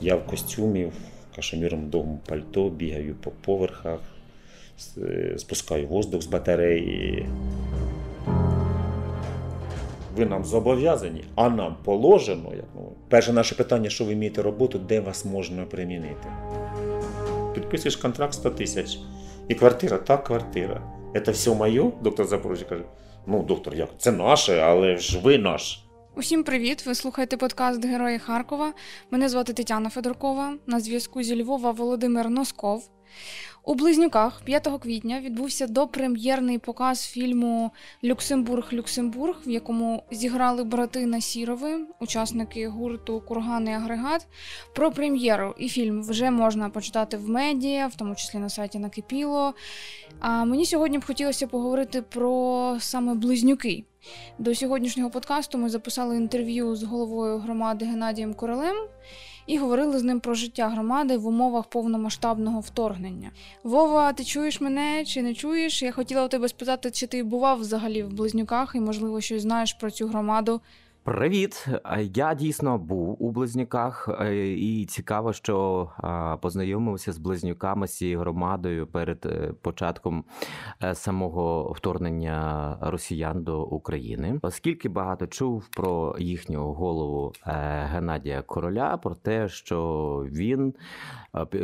Я в костюмі, в кашеміром довгому пальто, бігаю по поверхах, спускаю воздух з батареї. Ви нам зобов'язані, а нам положено. Перше наше питання, що ви вмієте роботу, де вас можна примінити. Підписуєш контракт 100 тисяч. І квартира, так, квартира. Це все моє? Доктор Запорожжя каже: ну, доктор, як? Це наше, але ж ви наш. Усім привіт! Ви слухаєте подкаст Герої Харкова. Мене звати Тетяна Федоркова. На зв'язку зі Львова Володимир Носков. У Близнюках 5 квітня відбувся допрем'єрний показ фільму Люксембург-Люксембург, в якому зіграли брати Насірови, учасники гурту Курганний агрегат. Про прем'єру і фільм вже можна почитати в медіа, в тому числі на сайті Накипіло. А мені сьогодні б хотілося поговорити про саме близнюки. До сьогоднішнього подкасту ми записали інтерв'ю з головою громади Геннадієм Королем і говорили з ним про життя громади в умовах повномасштабного вторгнення. Вова, ти чуєш мене чи не чуєш? Я хотіла у тебе спитати, чи ти бував взагалі в близнюках і, можливо, щось знаєш про цю громаду. Привіт! Я дійсно був у близнюках, е, і цікаво, що познайомився з близнюками з цією громадою перед е, початком е, самого вторгнення росіян до України. Оскільки багато чув про їхнього голову Геннадія Короля, про те, що він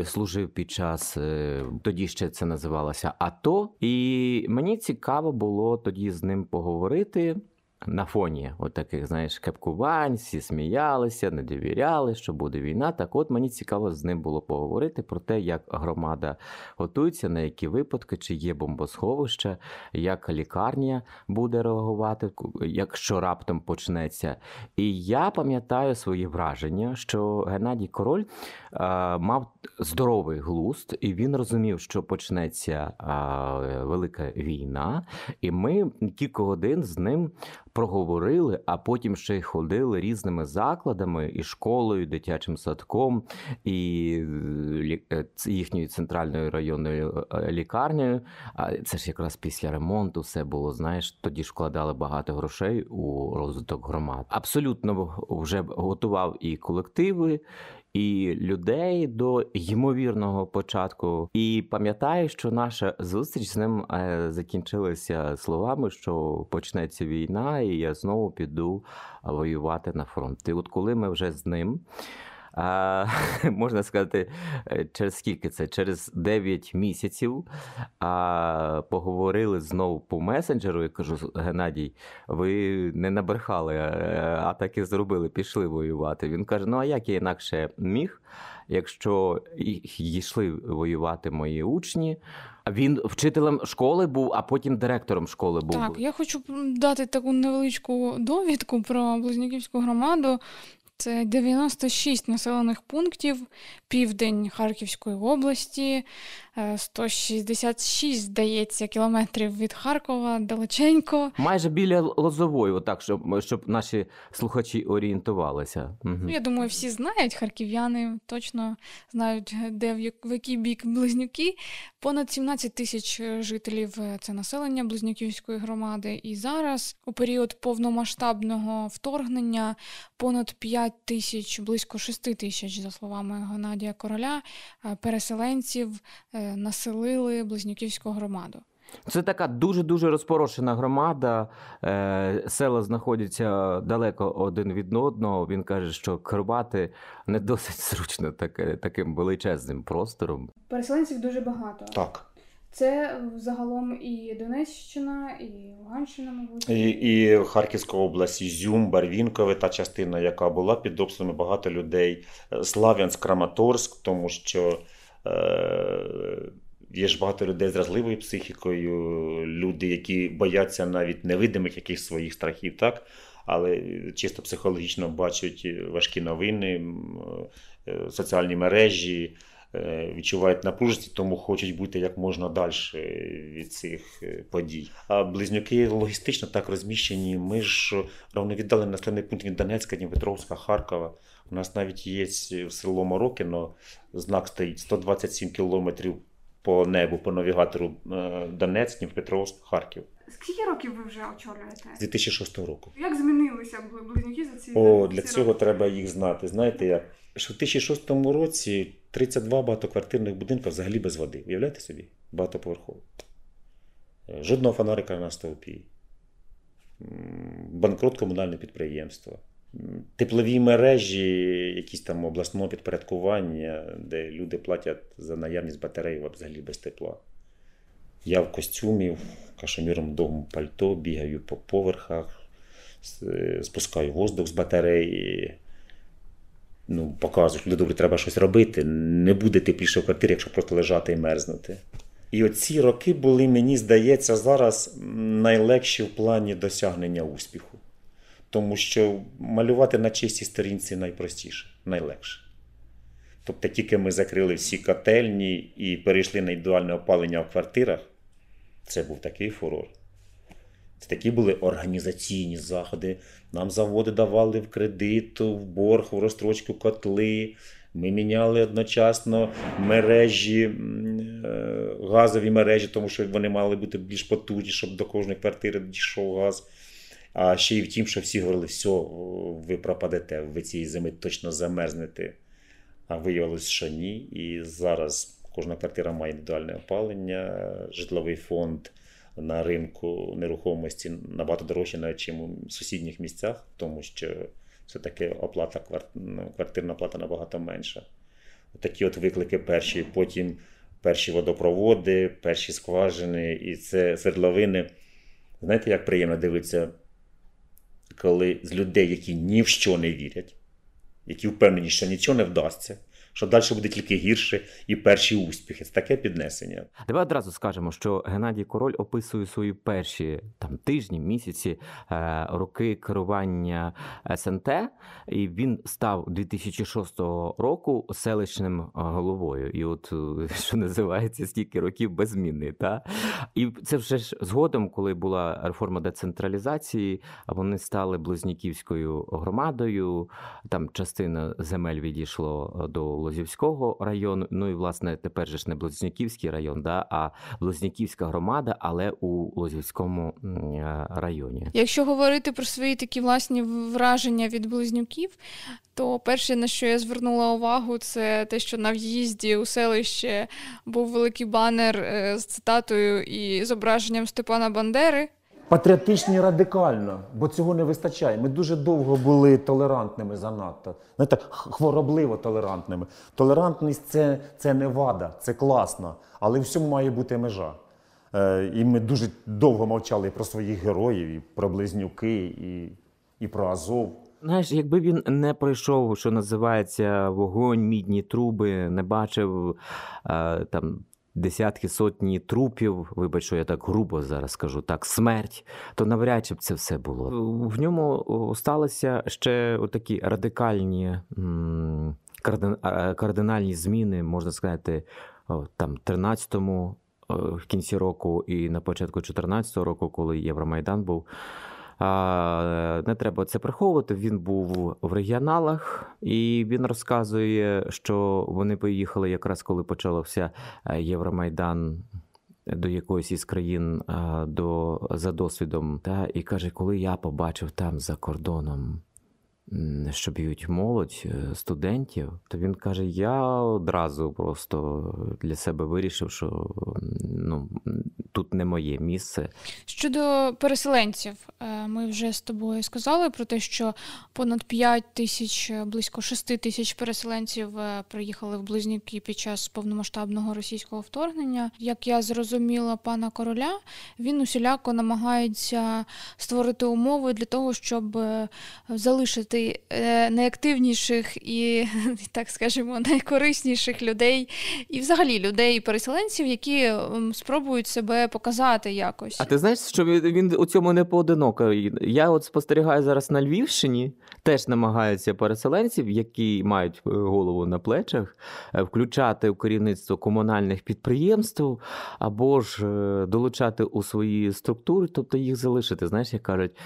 служив під час тоді ще це називалося АТО, і мені цікаво було тоді з ним поговорити на фоні от таких, знаєш, кепкувань, всі сміялися, не довіряли, що буде війна. Так от мені цікаво з ним було поговорити про те, як громада готується, на які випадки, чи є бомбосховище, як лікарня буде реагувати, якщо раптом почнеться. І я пам'ятаю свої враження, що Геннадій Король а, мав здоровий глузд, і він розумів, що почнеться а, велика війна, і ми кілька годин з ним проговорили, а потім ще й ходили різними закладами і школою, і дитячим садком, і е, їхньою центральною районною е, лікарнею. А це ж якраз після ремонту все було. Знаєш, тоді ж вкладали багато грошей у розвиток громад. Абсолютно вже готував і колективи і людей до ймовірного початку. І пам'ятаю, що наша зустріч з ним е, закінчилася словами, що почнеться війна, і я знову піду воювати на фронт. І от коли ми вже з ним а, Можна сказати, е, через скільки це? Через 9 місяців а, поговорили знову по месенджеру. Я кажу: Геннадій, ви не набрехали, а так і зробили, пішли воювати. Він каже: Ну а як я інакше міг, якщо йшли воювати мої учні? Він вчителем школи був, а потім директором школи був. Так, я хочу дати таку невеличку довідку про Близнюківську громаду. Це 96 населених пунктів, південь Харківської області, 166, е, здається, кілометрів від Харкова далеченько. Майже біля Лозової, отак, щоб щоб наші слухачі орієнтувалися. Угу. Я думаю, всі знають, харків'яни точно знають, де в який бік близнюки. Понад 17 тисяч жителів е, це населення Близнюківської громади. І зараз, у період повномасштабного вторгнення, понад 5 тисяч, близько 6 тисяч, за словами Геннадія Короля, е, переселенців населили Близнюківську громаду. Це така дуже дуже розпорошена громада. Е, села знаходяться далеко один від одного. Він каже, що керувати не досить зручно так, таким величезним простором. Переселенців дуже багато. Так. Це загалом і Донеччина, і Луганщина, мабуть. І і Харківська область, Ізюм, Барвінкове, та частина, яка була під обстрілами багато людей. Слав'янськ, Краматорськ, тому що. Е, є ж багато людей з зразливою психікою, люди, які бояться навіть невидимих якихось своїх страхів, так? але чисто психологічно бачать важкі новини, е, соціальні мережі, відчувають напруженість, тому хочуть бути як можна далі від цих подій. А близнюки логістично так розміщені. Ми ж равновіддалені населений пункт від Донецька, Дніпропетровська, Харкова. У нас навіть є в село Морокино, знак стоїть 127 кілометрів по небу, по навігатору е, Донець, Дніпропетровськ, Харків. Скільки років ви вже очолюєте? З 2006 року. Як змінилися бли- близнюки за ці О, для роки? цього треба їх знати. Знаєте, як? Що в 2006 році 32 багатоквартирних будинка взагалі без води. Уявляєте собі? Багатоповерхово. Е, Жодного фонарика на стовпі. Банкрот комунальне підприємство. Теплові мережі, якісь там обласного підпорядкування, де люди платять за наявність батарей взагалі без тепла. Я в костюмі, в кашеміром довгому пальто, бігаю по поверхах, е, спускаю воздух з батареї. Ну, показують, люди добре, треба щось робити. Не буде тепліше в квартирі, якщо просто лежати і мерзнути. І оці роки були, мені здається, зараз найлегші в плані досягнення успіху. Тому що малювати на чистій сторінці найпростіше, найлегше. Тобто, тільки ми закрили всі котельні і перейшли на індивідуальне опалення в квартирах, це був такий фурор. Це такі були організаційні заходи. Нам заводи давали в кредит, в борг, в розстрочку котли. Ми міняли одночасно мережі, е, газові мережі, тому що вони мали бути більш потужні, щоб до кожної квартири дійшов газ. А ще й в тім, що всі говорили, все, ви пропадете, ви цієї зими точно замерзнете. А виявилось, що ні. І зараз кожна квартира має індивідуальне опалення, житловий фонд на ринку нерухомості набагато дорожче, навіть чим у сусідніх місцях, тому що все-таки оплата ну, квартирна плата набагато менша. Такі от виклики перші, потім перші водопроводи, перші скважини і це свердловини. Знаєте, як приємно дивитися, коли з людей, які ні в що не вірять, які впевнені, що нічого не вдасться, що далі буде тільки гірше, і перші успіхи. Це таке піднесення. Давай одразу скажемо, що Геннадій Король описує свої перші там тижні, місяці, е, роки керування СНТ, і він став 2006 року селищним е, головою. І от е, що називається стільки років беззмінний. Та? І це вже ж згодом, коли була реформа децентралізації, вони стали близнюківською громадою. Там частина земель відійшло до Лозівського району. Ну і власне тепер же ж не Близнюківський район, да, а Близнюківська громада, але у Лозівському е, районі. Якщо говорити про свої такі власні враження від близнюків, то перше, на що я звернула увагу, це те, що на в'їзді у селище був великий банер е, з цитатою і зображенням Степана Бандери. Патріотичні радикально, бо цього не вистачає. Ми дуже довго були толерантними занадто. Знаєте, хворобливо толерантними. Толерантність це, це не вада, це класно, але всьому має бути межа. Е, і ми дуже довго мовчали про своїх героїв, і про близнюки, і, і про Азов. Знаєш, якби він не пройшов, що називається вогонь, мідні труби, не бачив е, там. Десятки сотні трупів, вибач, що я так грубо зараз скажу, так, смерть, то навряд чи б це все було. В ньому сталися ще такі радикальні кардинальні зміни, можна сказати, там 13-му е, в кінці року і на початку 14-го року, коли Євромайдан був. Не треба це приховувати. Він був в регіоналах, і він розказує, що вони поїхали якраз коли почався е, Євромайдан. До якоїсь із країн до, за досвідом, та, і каже, коли я побачив там за кордоном, що б'ють молодь е, студентів, то він каже: я одразу просто для себе вирішив, що ну, тут не моє місце. Щодо переселенців, е, ми вже з тобою сказали про те, що понад 5 тисяч, е, близько 6 тисяч переселенців приїхали в Близнюки під час повномасштабного російського вторгнення. Як я зрозуміла пана короля, він усіляко намагається створити умови для того, щоб залишити е, найактивніших і, так скажемо, найкорисніших людей, і взагалі людей, переселенців, які спробують себе показати якось. А ти знаєш, що він, у цьому не поодинокий? Я от спостерігаю зараз на Львівщині, теж намагаються переселенців, які мають е, голову на плечах, е, включати в керівництво комунальних підприємств або ж долучати у свої структури, тобто їх залишити. Знаєш, як кажуть,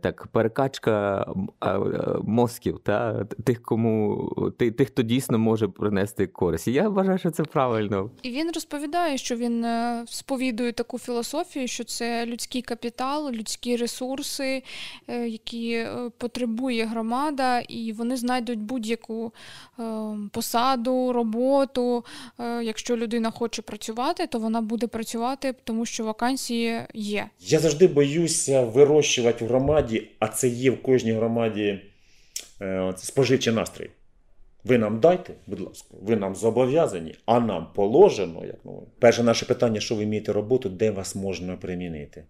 так, перекачка мозків, та, тих, кому тих, тих, хто дійсно може принести користь. І я вважаю, що це правильно. І він розповідає, що він е, сповідує таку філософію, що це людський капітал, людські ресурси, е, які е, потребує громада, і вони знайдуть будь-яку посаду, роботу. Якщо людина хоче працювати, то вона буде працювати, тому що вакансії є. Я завжди боюся вирощувати в громаді, а це є в кожній громаді споживчий настрій. Ви нам дайте, будь ласка, ви нам зобов'язані, а нам положено. Як, ну, перше наше питання, що ви вмієте роботу, де вас можна примінити.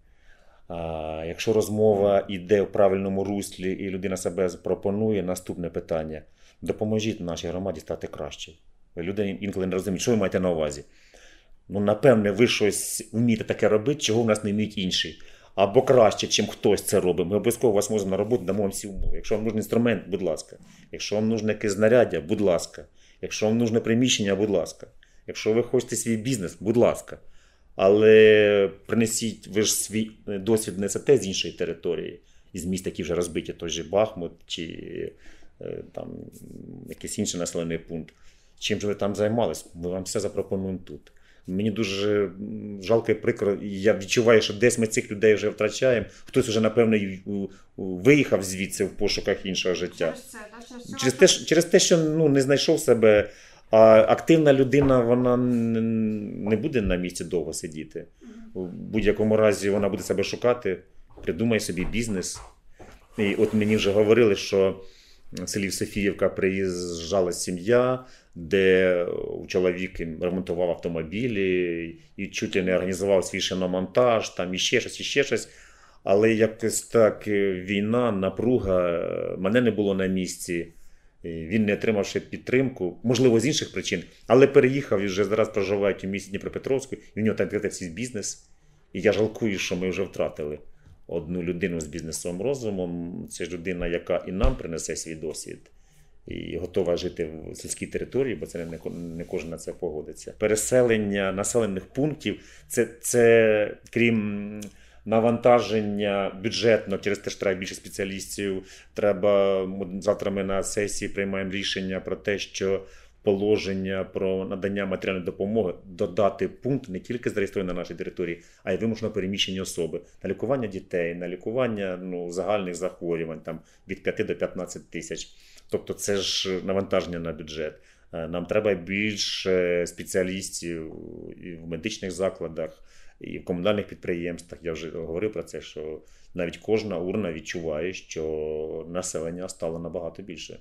А, якщо розмова йде в правильному руслі і людина себе пропонує, наступне питання: допоможіть нашій громаді стати краще. Люди інколи не розуміють, що ви маєте на увазі. Ну, напевне, ви щось вмієте таке робити, чого в нас не вміють інші. Або краще, чим хтось це робить. Ми обов'язково вас можемо на роботу, дамо вам всі умови. Якщо вам нужен інструмент, будь ласка. Якщо вам нужне якесь знаряддя, будь ласка. Якщо вам нужне приміщення, будь ласка. Якщо ви хочете свій бізнес, будь ласка. Але принесіть, ви ж свій досвід несете з іншої території, із міст, які вже розбиті, той же Бахмут чи е, там якийсь інший населений пункт. Чим же ви там займались? Ми вам все запропонуємо тут. Мені дуже жалко і прикро. і Я відчуваю, що десь ми цих людей вже втрачаємо. Хтось вже, напевно, у- у- виїхав звідси в пошуках іншого життя. Через те, що- через те, що ну, не знайшов себе. А активна людина вона не буде на місці довго сидіти. В будь-якому разі вона буде себе шукати, придумає собі бізнес. І от мені вже говорили, що селі Софіївка приїжджала сім'я, де у чоловік ремонтував автомобілі і чуть не організував свій шиномонтаж, там і ще щось, і ще щось. Але якось так війна, напруга, е, мене не було на місці. Він не отримав ще підтримку, можливо, з інших причин, але переїхав і вже зараз проживають у місті Дніпропетровську, і в нього там відкритий бізнес. І я жалкую, що ми вже втратили одну людину з бізнесовим розумом. Це ж людина, яка і нам принесе свій досвід, і готова жити в сільській території, бо це не, не кожен на це погодиться. Переселення населених пунктів це, це крім навантаження бюджетно, через те, що треба більше спеціалістів. Треба завтра ми на сесії приймаємо рішення про те, що положення про надання матеріальної допомоги додати пункт не тільки зареєстрований на нашій території, а й вимушено переміщені особи на лікування дітей, на лікування ну, загальних захворювань там від 5 до 15 тисяч. Тобто, це ж навантаження на бюджет. Е, Нам треба більше спеціалістів і в медичних закладах, і в комунальних підприємствах. Я вже говорив про це, що навіть кожна урна відчуває, що населення стало набагато більше.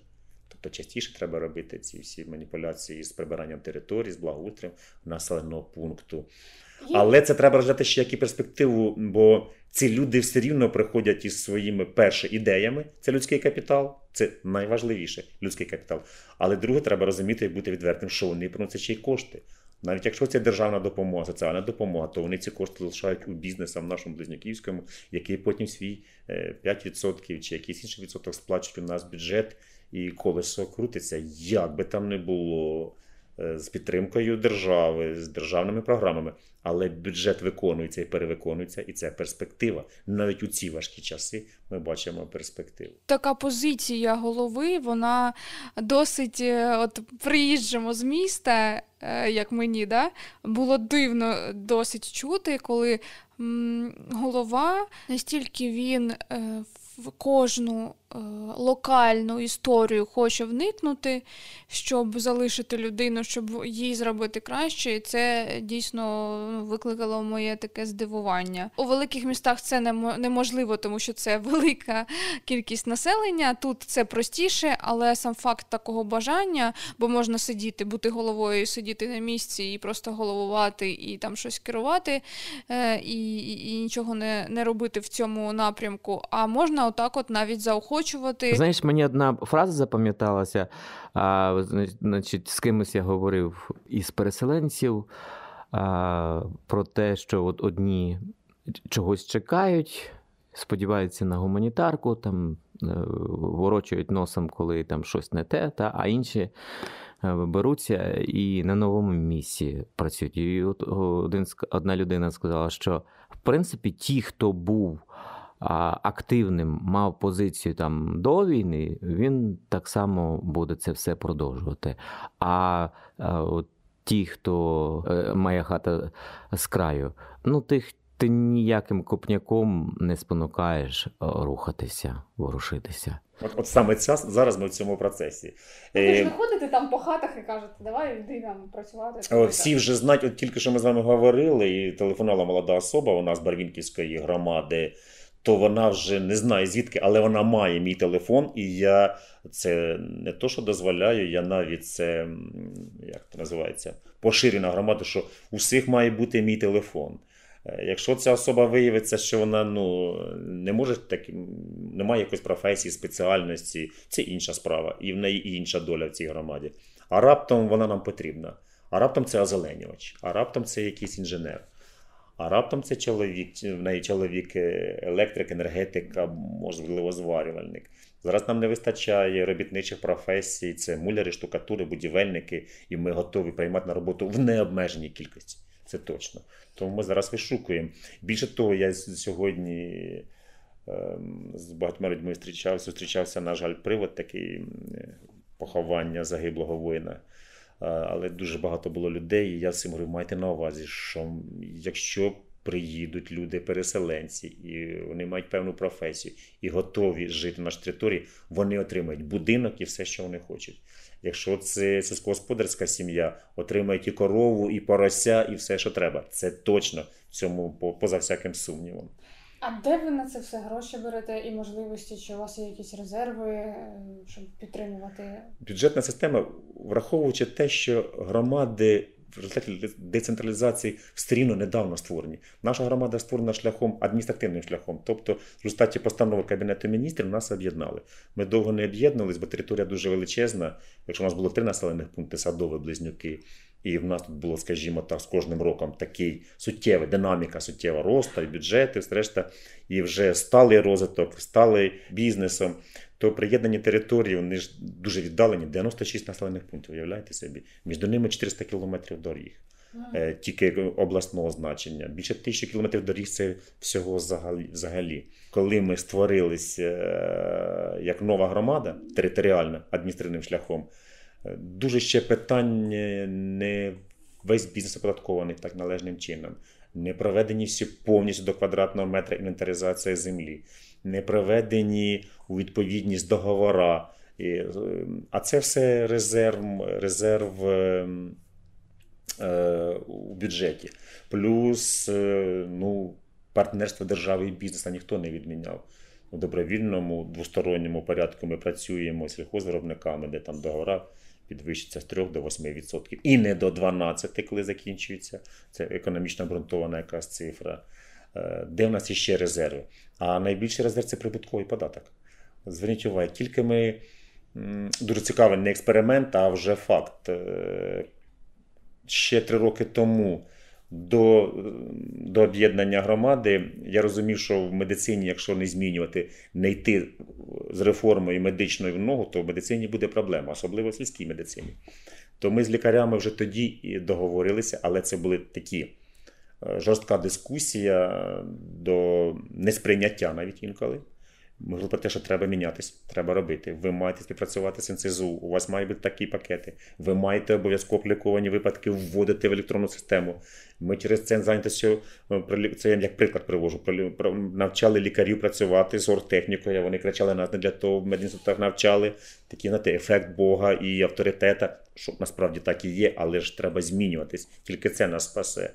Тобто частіше треба робити ці всі маніпуляції з прибиранням територій, з благоустроєм населеного пункту. Але це треба розглядати ще як і перспективу, бо ці люди все рівно приходять із своїми перше ідеями. Це людський капітал, це найважливіше людський капітал. Але друге, треба розуміти і бути відвертим, що вони приносять ще й кошти. Навіть якщо це державна допомога, соціальна допомога, то вони ці кошти залишають у бізнесу в нашому Близнюківському, який потім свій е, 5% чи якийсь інший відсоток сплачують у нас бюджет, і колесо крутиться, як би там не було е, з підтримкою держави, з державними програмами. Але бюджет виконується і перевиконується, і це перспектива. Навіть у ці важкі часи ми бачимо перспективу. така позиція голови, вона досить, е, от приїжджемо з міста, е, як мені, да? було дивно досить чути, коли голова настільки він в кожну локальну історію хоче вникнути, щоб залишити людину, щоб їй зробити краще. І це дійсно ну, викликало моє таке здивування. У великих містах це неможливо, тому що це велика кількість населення. Тут це простіше, але сам факт такого бажання, бо можна сидіти, бути головою, сидіти на місці і просто головувати і там щось керувати, е, і, і, і нічого не, не робити в цьому напрямку. А можна отак, от навіть заохочувати. Знаєш, мені одна фраза запам'яталася. А, значить, з кимось я говорив із переселенців а, про те, що от одні чогось чекають, сподіваються на гуманітарку, там е, ворочають носом, коли там щось не те, та, а інші е, беруться і на новому місці працюють. І от один, одна людина сказала, що в принципі ті, хто був активним мав позицію там до війни, він так само буде це все продовжувати. А, а от ті, хто е, має хата з краю, ну тих ти ніяким копняком не спонукаєш е, рухатися, ворушитися. От, от саме ця, зараз ми в цьому процесі. Ну, ви ж Е, не ходите там по хатах і кажете, давай йди нам працювати. О, Всі вже знають, от тільки що ми з вами говорили, і телефонувала молода особа у нас з Барвінківської громади, то вона вже не знає звідки, але вона має мій телефон, і я це не то, що дозволяю, я навіть це як це називається, поширю на громаду, що у всіх має бути мій телефон. Е, Якщо ця особа виявиться, що вона ну не може так, не має якоїсь професії, спеціальності, це інша справа, і в неї інша доля в цій громаді. А раптом вона нам потрібна. А раптом це озеленювач, а раптом це якийсь інженер. А раптом це чоловік, в неї чоловік е, електрик, енергетик, можливо, зварювальник. Зараз нам не вистачає робітничих професій, це муляри, штукатури, будівельники, і ми готові приймати на роботу в необмеженій кількості. Це точно. Тому ми зараз вишукуємо. Більше того, я сьогодні ем, з багатьма людьми зустрічався, зустрічався, на жаль, привод такий поховання загиблого воїна. А, Але дуже багато було людей, і я всім говорю, майте на увазі, що якщо приїдуть люди-переселенці, і вони мають певну професію і готові жити на нашій території, вони отримають будинок і все, що вони хочуть. Якщо це сільськогосподарська сім'я, отримають і корову, і порося, і все, що треба. Це точно в цьому по- поза всяким сумнівом. А де ви на це все гроші берете і можливості? Чи у вас є якісь резерви, е, щоб підтримувати? Бюджетна система, враховуючи те, що громади в результаті децентралізації все рівно недавно створені. Наша громада створена шляхом адміністративним шляхом. Тобто, в результаті постанови Кабінету міністрів нас об'єднали. Ми довго не об'єднувались, бо територія дуже величезна. Якщо у нас було три населених пункти садові близнюки, і в нас тут було, скажімо так, з кожним роком такий суттєвий динаміка, суттєва росту, і бюджети, решта, і вже сталий розвиток, сталий бізнесом то приєднані території вони ж дуже віддалені, 96 населених пунктів, уявляєте собі. Між ними 400 кілометрів доріг, е, тільки обласного значення. Більше тисячі кілометрів доріг це всього взагалі. Коли ми створилися е, як нова громада територіальна адміністративним шляхом, дуже ще питань е, не весь бізнес оподаткований так належним чином. Не проведені всі повністю до квадратного метра інвентаризація землі, не проведені у відповідність договора. А це все резерв, резерв е, е, у бюджеті. Плюс е, ну, партнерство держави і бізнесу ніхто не відміняв. У добровільному двосторонньому порядку ми працюємо з сільхозвиробниками, де там договора підвищиться з 3 до 8%. І не до 12, коли закінчується. Це економічно обґрунтована якась цифра. Е, Де в нас іще резерви? А найбільший резерв це прибутковий податок. Зверніть увагу, тільки ми дуже цікавий не експеримент, а вже факт. Е, Ще три роки тому до, до об'єднання громади я розумів, що в медицині, якщо не змінювати, не йти з реформою медичною в ногу, то в медицині буде проблема, особливо в сільській медицині. То ми з лікарями вже тоді і договорилися, але це були такі е, жорстка дискусія до несприйняття навіть інколи. Говорили про те, що треба мінятись, треба робити. Ви маєте співпрацювати з НСЗУ, у вас мають бути такі пакети. Ви маєте обов'язково ліковані випадки вводити в електронну систему. Ми через це зайнятості, е, це я як приклад привожу. Навчали лікарів працювати з оргтехнікою. Вони кричали нас не для того, в медінститутах навчали. Такий знаєте, ефект Бога і авторитета, що насправді так і є, але ж треба змінюватись. Тільки це нас спасе.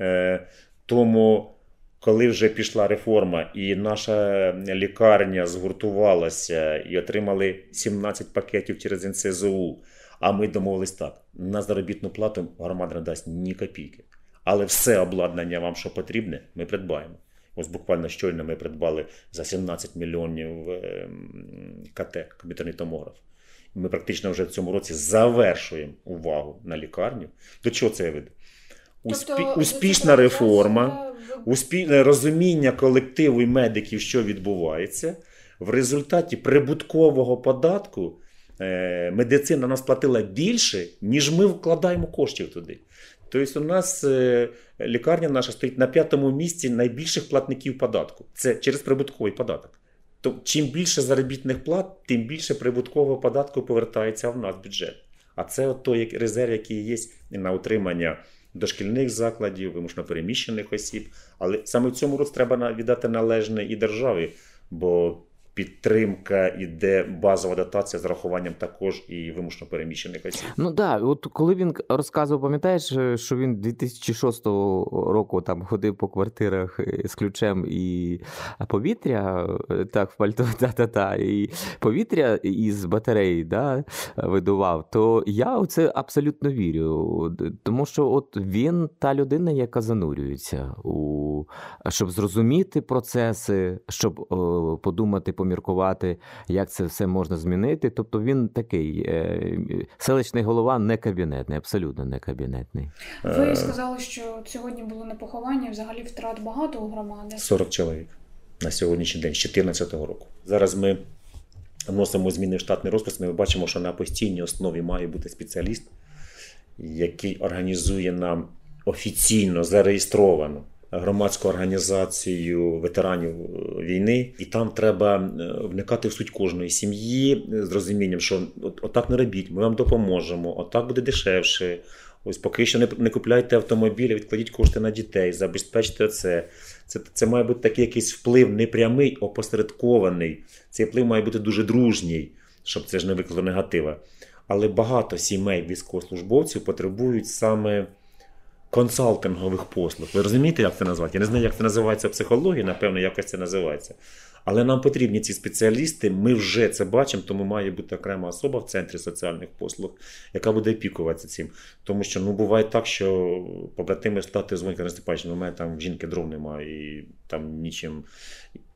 Е, тому коли вже пішла реформа, і наша лікарня згуртувалася і отримали 17 пакетів через НСЗУ, а ми домовились так: на заробітну плату громада не дасть ні копійки. Але все обладнання вам, що потрібне, ми придбаємо. Ось буквально щойно ми придбали за 17 мільйонів ем, КТ, комп'ютерний томограф. Ми практично вже в цьому році завершуємо увагу на лікарню. До чого це я веду? Успі... Успішна реформа успільне розуміння колективу і медиків, що відбувається, в результаті прибуткового податку е, медицина нас платила більше, ніж ми вкладаємо коштів туди. Тобто, у нас е, лікарня наша стоїть на п'ятому місці найбільших платників податку. Це через прибутковий податок. То чим більше заробітних плат, тим більше прибуткового податку повертається в нас бюджет. А це от той резерв, який є на утримання дошкільних закладів, вимушено переміщених осіб. Але саме в цьому році треба віддати належне і державі, бо підтримка іде базова дотація з рахуванням також і вимушено переміщених осіб. Ну да, от коли він розказував, пам'ятаєш, е, що він 2006 року там ходив по квартирах е, з ключем і повітря, е, так, в пальто, та-та-та, і повітря із батареї да, видував, то я у це абсолютно вірю. Тому що от він та людина, яка занурюється у щоб зрозуміти процеси, щоб е, подумати, поміркувати, як це все можна змінити. Тобто він такий е, селищний голова не кабінетний, абсолютно не кабінетний. Ви Е, сказали, що сьогодні було не поховання, взагалі втрат багато у громади. 40 чоловік на сьогоднішній день, з 2014 року. Зараз ми вносимо зміни в штатний розпис. Ми бачимо, що на постійній основі має бути спеціаліст, який організує нам офіційно зареєстровану громадську організацію ветеранів е, війни, і там треба е, вникати в суть кожної сім'ї з розумінням, що от, отак не робіть, ми вам допоможемо, отак буде дешевше. Ось поки що не, не купляйте автомобілі, відкладіть кошти на дітей, забезпечте це. Це, це має бути такий якийсь вплив непрямий, опосередкований. Цей вплив має бути дуже дружній, щоб це ж не викликало негатива. Але багато сімей військовослужбовців потребують саме консалтингових послуг. Ви розумієте, як це назвати? Я не знаю, як це називається в психології, напевно, якось це називається. Але нам потрібні ці спеціалісти, ми вже це бачимо, тому має бути окрема особа в центрі соціальних послуг, яка буде опікуватися цим. Тому що ну буває так, що побратими стати дзвонять, Степанович, ну, у мене там жінки дров немає, і там нічим.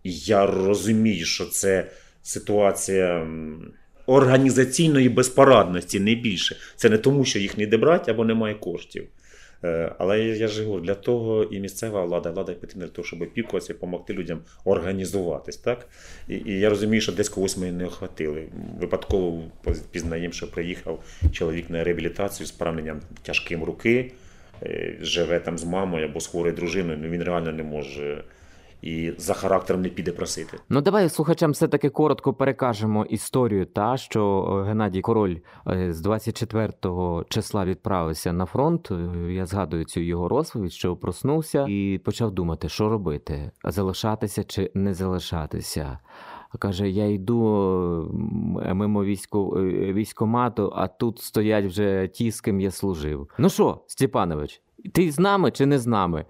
Я розумію, що це ситуація організаційної безпорадності, не більше. Це не тому, що їх не брати або немає коштів. Е, Але я ж говорю, для того і місцева влада, влада потрібна для того, щоб опікуватися і допомогти людям організуватись. Так? І, і я розумію, що десь когось ми не охватили. Випадково пізнаємо, що приїхав чоловік на реабілітацію з пораненням тяжким руки, е, живе там з мамою або з хворою дружиною, ну він реально не може і за характером не піде просити. Ну давай слухачам все-таки коротко перекажемо історію, та що е, Геннадій Король е, з 24 числа відправився на фронт. Е, Я згадую цю його розповідь, що проснувся і почав думати, що робити: залишатися чи не залишатися. Каже, я йду мимо військо, військомату, а тут стоять вже ті, з ким я служив. Ну що, Степанович, ти з нами чи не з нами?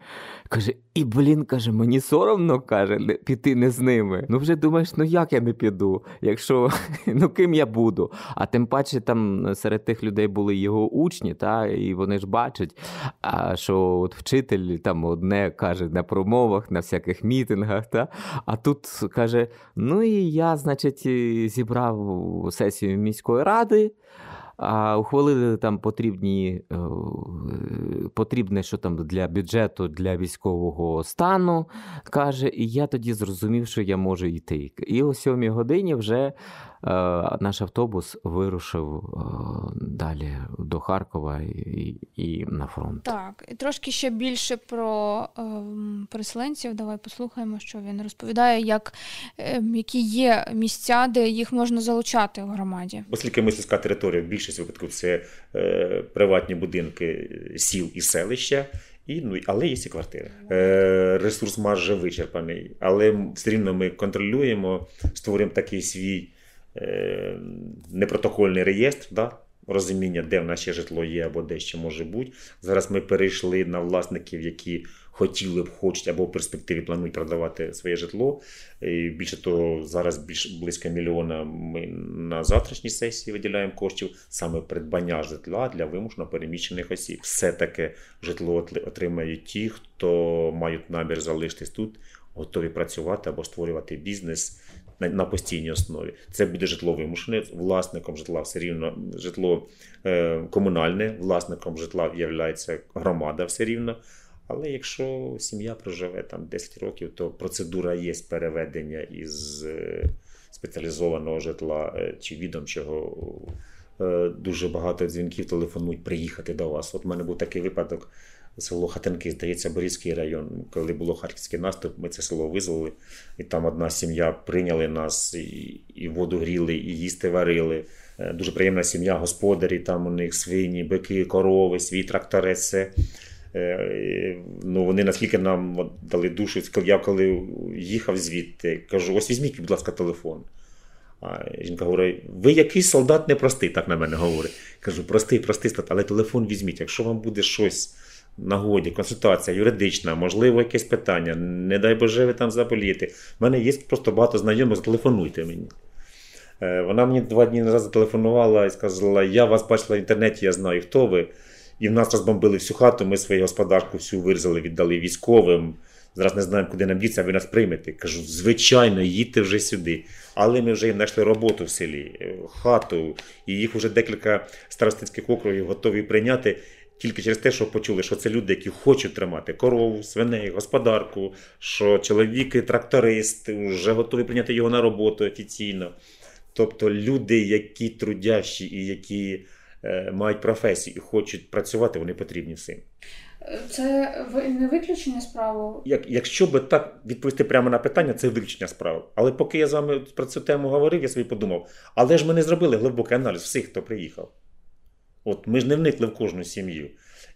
Каже, і блін, каже, мені соромно каже, не- піти не з ними. Ну вже думаєш, ну як я не піду, якщо ну ким я буду? А тим паче там серед тих людей були його учні, та і вони ж бачать, а що от вчитель там одне каже на промовах, на всяких мітингах, та а тут каже: ну і я, значить, зібрав сесію міської ради. А ухвалили там потрібні е, потрібне, що там для бюджету для військового стану. Каже, і я тоді зрозумів, що я можу йти. І о сьомій годині вже наш автобус вирушив е, далі до Харкова і, і на фронт. Так, і трошки ще більше про ем, переселенців. Давай послухаємо, що він розповідає, як, ем, які є місця, де їх можна залучати в громаді. Оскільки ми сільська територія, в більшості випадків це е, приватні будинки е, сіл і селища, і, ну, але є і квартири. Е, ресурс майже вичерпаний, але м- все рівно ми контролюємо, створюємо такий свій е, непротокольний реєстр. Да? Розуміння, де в нас ще житло є або де ще може бути. Зараз ми перейшли на власників, які хотіли б, хочуть або в перспективі планують продавати своє житло. І більше того, зараз більш близько мільйона ми на завтрашній сесії виділяємо коштів саме придбання житла для вимушено переміщених осіб. Все таке житло отримають ті, хто мають намір залишитись тут, готові працювати або створювати бізнес. На, постійній основі це буде житло вимушене. Власником житла все рівно житло е, комунальне, власником житла є громада все рівно. Але якщо сім'я проживе там 10 років, то процедура є переведення із е, спеціалізованого житла е, чи відомчого е, дуже багато дзвінків телефонують приїхати до вас. От в мене був такий випадок. Село Хатинки, здається, Борізький район. Коли було харківський наступ, ми це село визвали, і там одна сім'я прийняли нас, і, і воду гріли, і їсти варили. Е, Дуже приємна сім'я, господарі, там у них свині, бики, корови, свій тракторець. Все. Е, Ну, вони наскільки нам дали душу, я коли їхав звідти, кажу: ось візьміть, будь ласка, телефон. А жінка говорить: ви якийсь солдат непростий, так на мене говорить. Кажу, простий, простий але телефон візьміть. Якщо вам буде щось нагоді, консультація юридична, можливо, якесь питання, не дай Боже, ви там заболієте. У мене є просто багато знайомих, зателефонуйте мені. Е, Вона мені два дні назад зателефонувала і сказала: Я вас бачила в інтернеті, я знаю, хто ви. І в нас розбомбили всю хату, ми свою господарку всю вирізали, віддали військовим. Зараз не знаємо, куди нам діться, а ви нас приймете. Кажу, звичайно, їдьте вже сюди. Але ми вже їм знайшли роботу в селі, е, хату, і їх вже декілька старостинських округів готові прийняти тільки через те, що почули, що це люди, які хочуть тримати корову, свиней, господарку, що чоловік тракторист вже готові прийняти його на роботу офіційно. Тобто люди, які трудящі і які е, мають професію і хочуть працювати, вони потрібні всім. Це не виключення справи. Як, якщо би так відповісти прямо на питання, це виключення справи. Але поки я з вами про цю тему говорив, я собі подумав, але ж ми не зробили глибокий аналіз всіх, хто приїхав. От ми ж не вникли в кожну сім'ю.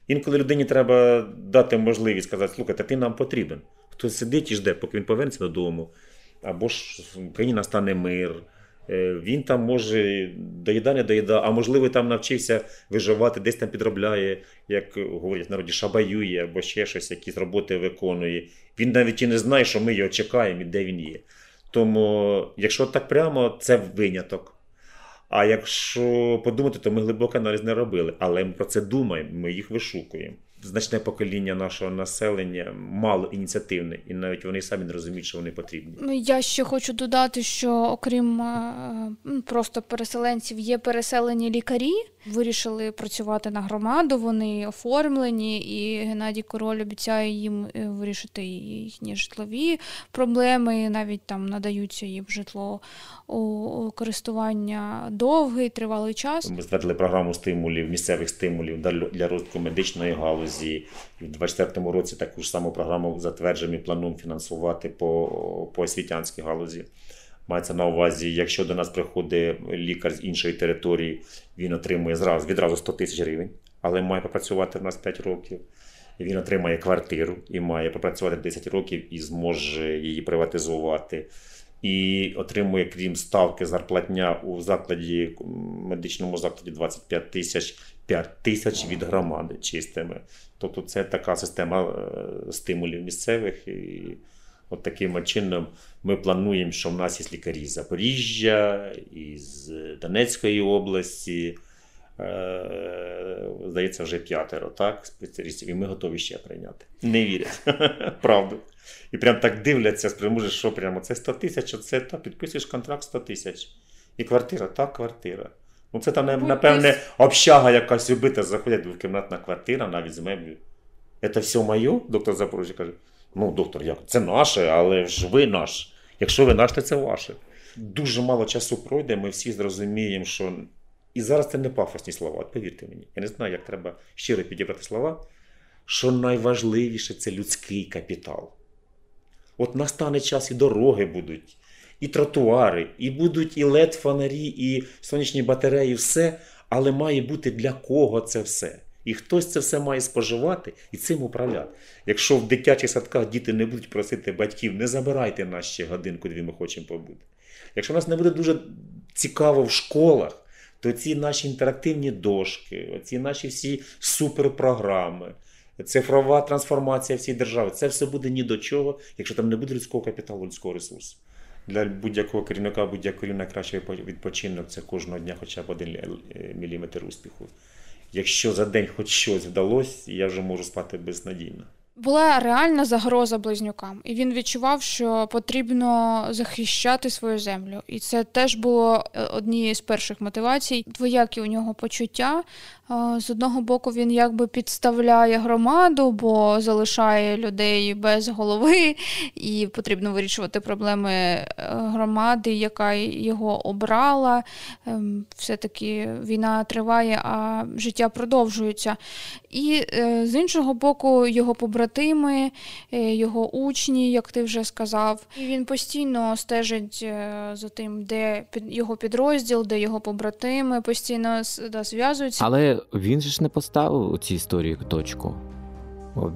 Інколи людині треба дати можливість сказати, слухайте, ти нам потрібен. Хтось сидить і жде, поки він повернеться додому, або ж в Україні настане мир. Е, Він там може доїдання доїдає, а можливо, там навчився виживати, десь там підробляє, як говорять в народі, шабаює або ще щось, якісь роботи виконує. Він навіть і не знає, що ми його чекаємо і де він є. Тому, якщо так прямо, це виняток. А якщо подумати, то ми глибокий аналіз не робили, але ми про це думаємо, ми їх вишукуємо. Значне покоління нашого населення мало ініціативне, і навіть вони самі не розуміють, що вони потрібні. Ну, Я ще хочу додати, що окрім е, просто переселенців, є переселені лікарі. Вирішили працювати на громаду. Вони оформлені, і Геннадій Король обіцяє їм е, вирішити їхні житлові проблеми. Навіть там надаються їм житло у користування довгий тривалий час. Ми затвердили програму стимулів, місцевих стимулів для для розвитку медичної галузі. І в 2024 році таку ж саму програму затверджуємо і плануємо фінансувати по, по освітянській галузі. Мається на увазі, якщо до нас приходить лікар з іншої території, він отримує зразу відразу 100 тисяч гривень, але має попрацювати в нас 5 років. Він отримає квартиру і має попрацювати 10 років і зможе її приватизувати. І отримує, крім ставки зарплатня у закладі медичному закладі 25 тисяч 5 тисяч від громади чистими. Тобто це така система е, стимулів місцевих. І от таким чином ми плануємо, що в нас є лікарі з Запоріжжя, із Донецької області. Е, Здається, вже п'ятеро, так, спеціалістів, і ми готові ще прийняти. Не вірять. Правда. І прям так дивляться, спрямуєш, що прямо це 100 тисяч, це та підписуєш контракт 100 тисяч. І квартира, так, квартира. Ну, це там, напевне, общага якась убита, заходять двокімнатна квартира, навіть з меблю. Це все моє? Доктор Запорожжя каже: ну, доктор, як? Це наше, але ж ви наш. Якщо ви наш, то це ваше. Дуже мало часу пройде, ми всі зрозуміємо, що. І зараз це не пафосні слова, повірте мені. Я не знаю, як треба щиро підібрати слова, що найважливіше це людський капітал. От настане час і дороги будуть, і тротуари, і будуть і led фонарі, і сонячні батареї, все, але має бути для кого це все. І хтось це все має споживати і цим управляти. Якщо в дитячих садках діти не будуть просити батьків, не забирайте нас ще годинку, дві ми хочемо побути. Якщо нас не буде дуже цікаво в школах, то ці наші інтерактивні дошки, ці наші всі суперпрограми, цифрова трансформація всієї держави, це все буде ні до чого, якщо там не буде людського капіталу, людського ресурсу. Для будь-якого керівника, будь-якого найкращий відпочинок це кожного дня хоча б один міліметр успіху. Якщо за день хоч щось вдалося, я вже можу спати безнадійно. Була реальна загроза близнюкам, і він відчував, що потрібно захищати свою землю. І це теж було е, однією з перших мотивацій. Двоякі у нього почуття. Е, З одного боку, він якби підставляє громаду, бо залишає людей без голови, і потрібно вирішувати проблеми е, громади, яка його обрала. Ем, Все-таки війна триває, а життя продовжується. І з іншого боку, його побратими, е, його учні, як ти вже сказав, і він постійно стежить е, за тим, де його підрозділ, де його побратими постійно да, зв'язуються. Але він же ж не поставив у цій історії точку.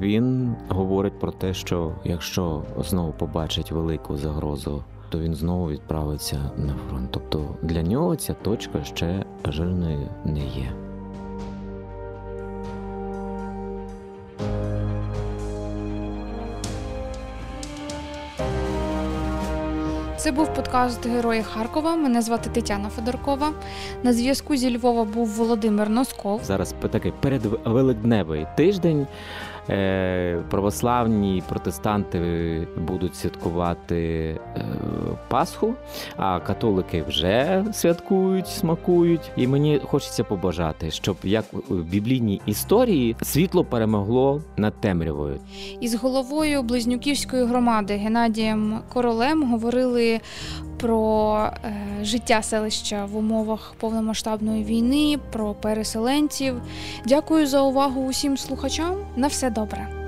Він говорить про те, що якщо знову побачить велику загрозу, то він знову відправиться на фронт. Тобто для нього ця точка ще жирною не є. Це був подкаст Герої Харкова. Мене звати Тетяна Федоркова. На зв'язку зі Львова був Володимир Носков. Зараз такий передвеликдневий тиждень. Е, православні протестанти будуть святкувати е, Пасху, а католики вже святкують, смакують. І мені хочеться побажати, щоб як в біблійній історії світло перемогло над темрявою. Із головою Близнюківської громади Геннадієм Королем говорили про е, життя селища в умовах повномасштабної війни, про переселенців. Дякую за увагу усім слухачам. На все добре.